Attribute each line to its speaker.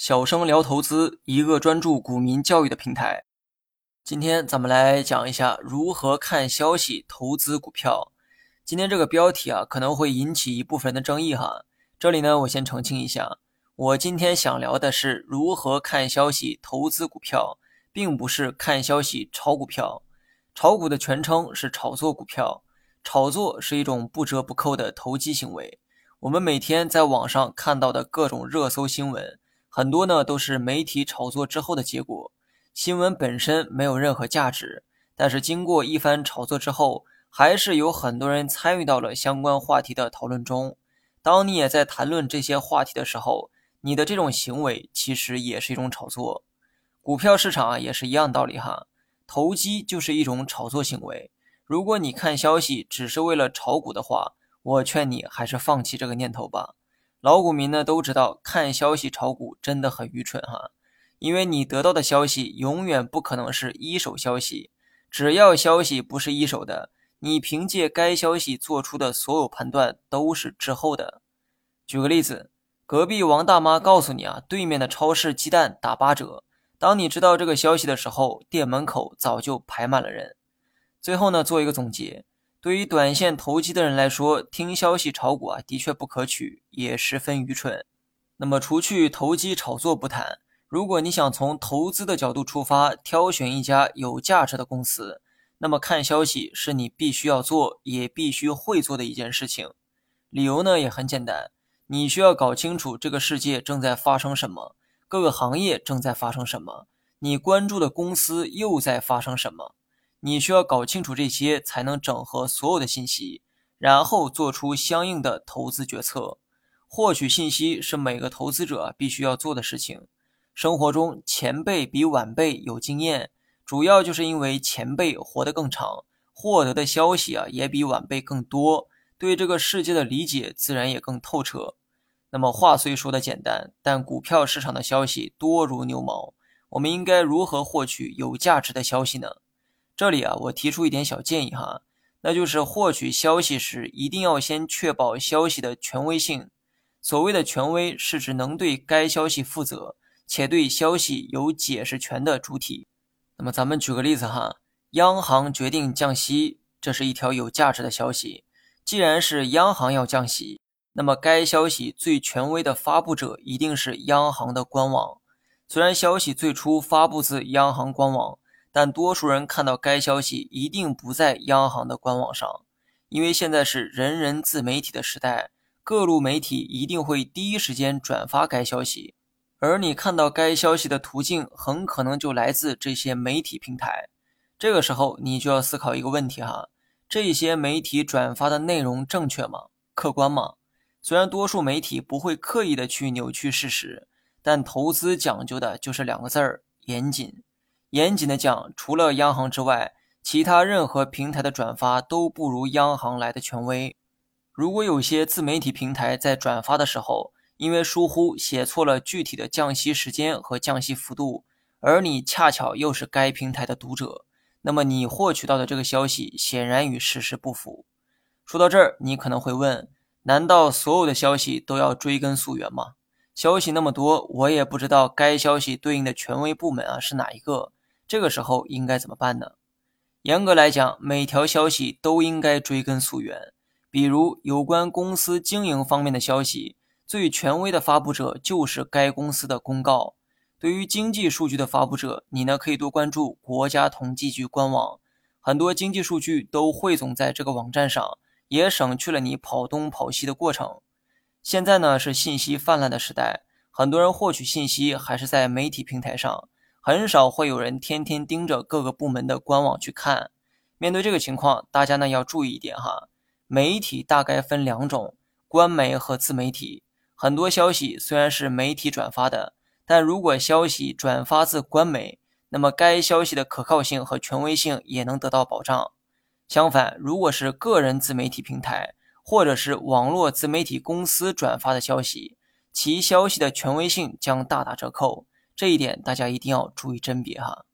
Speaker 1: 小生聊投资，一个专注股民教育的平台。今天咱们来讲一下如何看消息投资股票。今天这个标题啊，可能会引起一部分人的争议哈。这里呢，我先澄清一下，我今天想聊的是如何看消息投资股票，并不是看消息炒股票。炒股的全称是炒作股票，炒作是一种不折不扣的投机行为。我们每天在网上看到的各种热搜新闻，很多呢都是媒体炒作之后的结果。新闻本身没有任何价值，但是经过一番炒作之后，还是有很多人参与到了相关话题的讨论中。当你也在谈论这些话题的时候，你的这种行为其实也是一种炒作。股票市场啊也是一样道理哈，投机就是一种炒作行为。如果你看消息只是为了炒股的话，我劝你还是放弃这个念头吧。老股民呢都知道，看消息炒股真的很愚蠢哈，因为你得到的消息永远不可能是一手消息。只要消息不是一手的，你凭借该消息做出的所有判断都是滞后的。举个例子，隔壁王大妈告诉你啊，对面的超市鸡蛋打八折。当你知道这个消息的时候，店门口早就排满了人。最后呢，做一个总结。对于短线投机的人来说，听消息炒股啊，的确不可取，也十分愚蠢。那么，除去投机炒作不谈，如果你想从投资的角度出发，挑选一家有价值的公司，那么看消息是你必须要做，也必须会做的一件事情。理由呢也很简单，你需要搞清楚这个世界正在发生什么，各个行业正在发生什么，你关注的公司又在发生什么。你需要搞清楚这些，才能整合所有的信息，然后做出相应的投资决策。获取信息是每个投资者必须要做的事情。生活中，前辈比晚辈有经验，主要就是因为前辈活得更长，获得的消息啊也比晚辈更多，对这个世界的理解自然也更透彻。那么话虽说的简单，但股票市场的消息多如牛毛，我们应该如何获取有价值的消息呢？这里啊，我提出一点小建议哈，那就是获取消息时一定要先确保消息的权威性。所谓的权威，是指能对该消息负责且对消息有解释权的主体。那么咱们举个例子哈，央行决定降息，这是一条有价值的消息。既然是央行要降息，那么该消息最权威的发布者一定是央行的官网。虽然消息最初发布自央行官网。但多数人看到该消息一定不在央行的官网上，因为现在是人人自媒体的时代，各路媒体一定会第一时间转发该消息，而你看到该消息的途径很可能就来自这些媒体平台。这个时候，你就要思考一个问题哈：这些媒体转发的内容正确吗？客观吗？虽然多数媒体不会刻意的去扭曲事实，但投资讲究的就是两个字儿：严谨。严谨的讲，除了央行之外，其他任何平台的转发都不如央行来的权威。如果有些自媒体平台在转发的时候，因为疏忽写错了具体的降息时间和降息幅度，而你恰巧又是该平台的读者，那么你获取到的这个消息显然与事实不符。说到这儿，你可能会问：难道所有的消息都要追根溯源吗？消息那么多，我也不知道该消息对应的权威部门啊是哪一个。这个时候应该怎么办呢？严格来讲，每条消息都应该追根溯源。比如有关公司经营方面的消息，最权威的发布者就是该公司的公告。对于经济数据的发布者，你呢可以多关注国家统计局官网，很多经济数据都汇总在这个网站上，也省去了你跑东跑西的过程。现在呢是信息泛滥的时代，很多人获取信息还是在媒体平台上。很少会有人天天盯着各个部门的官网去看。面对这个情况，大家呢要注意一点哈。媒体大概分两种：官媒和自媒体。很多消息虽然是媒体转发的，但如果消息转发自官媒，那么该消息的可靠性和权威性也能得到保障。相反，如果是个人自媒体平台或者是网络自媒体公司转发的消息，其消息的权威性将大打折扣。这一点大家一定要注意甄别哈。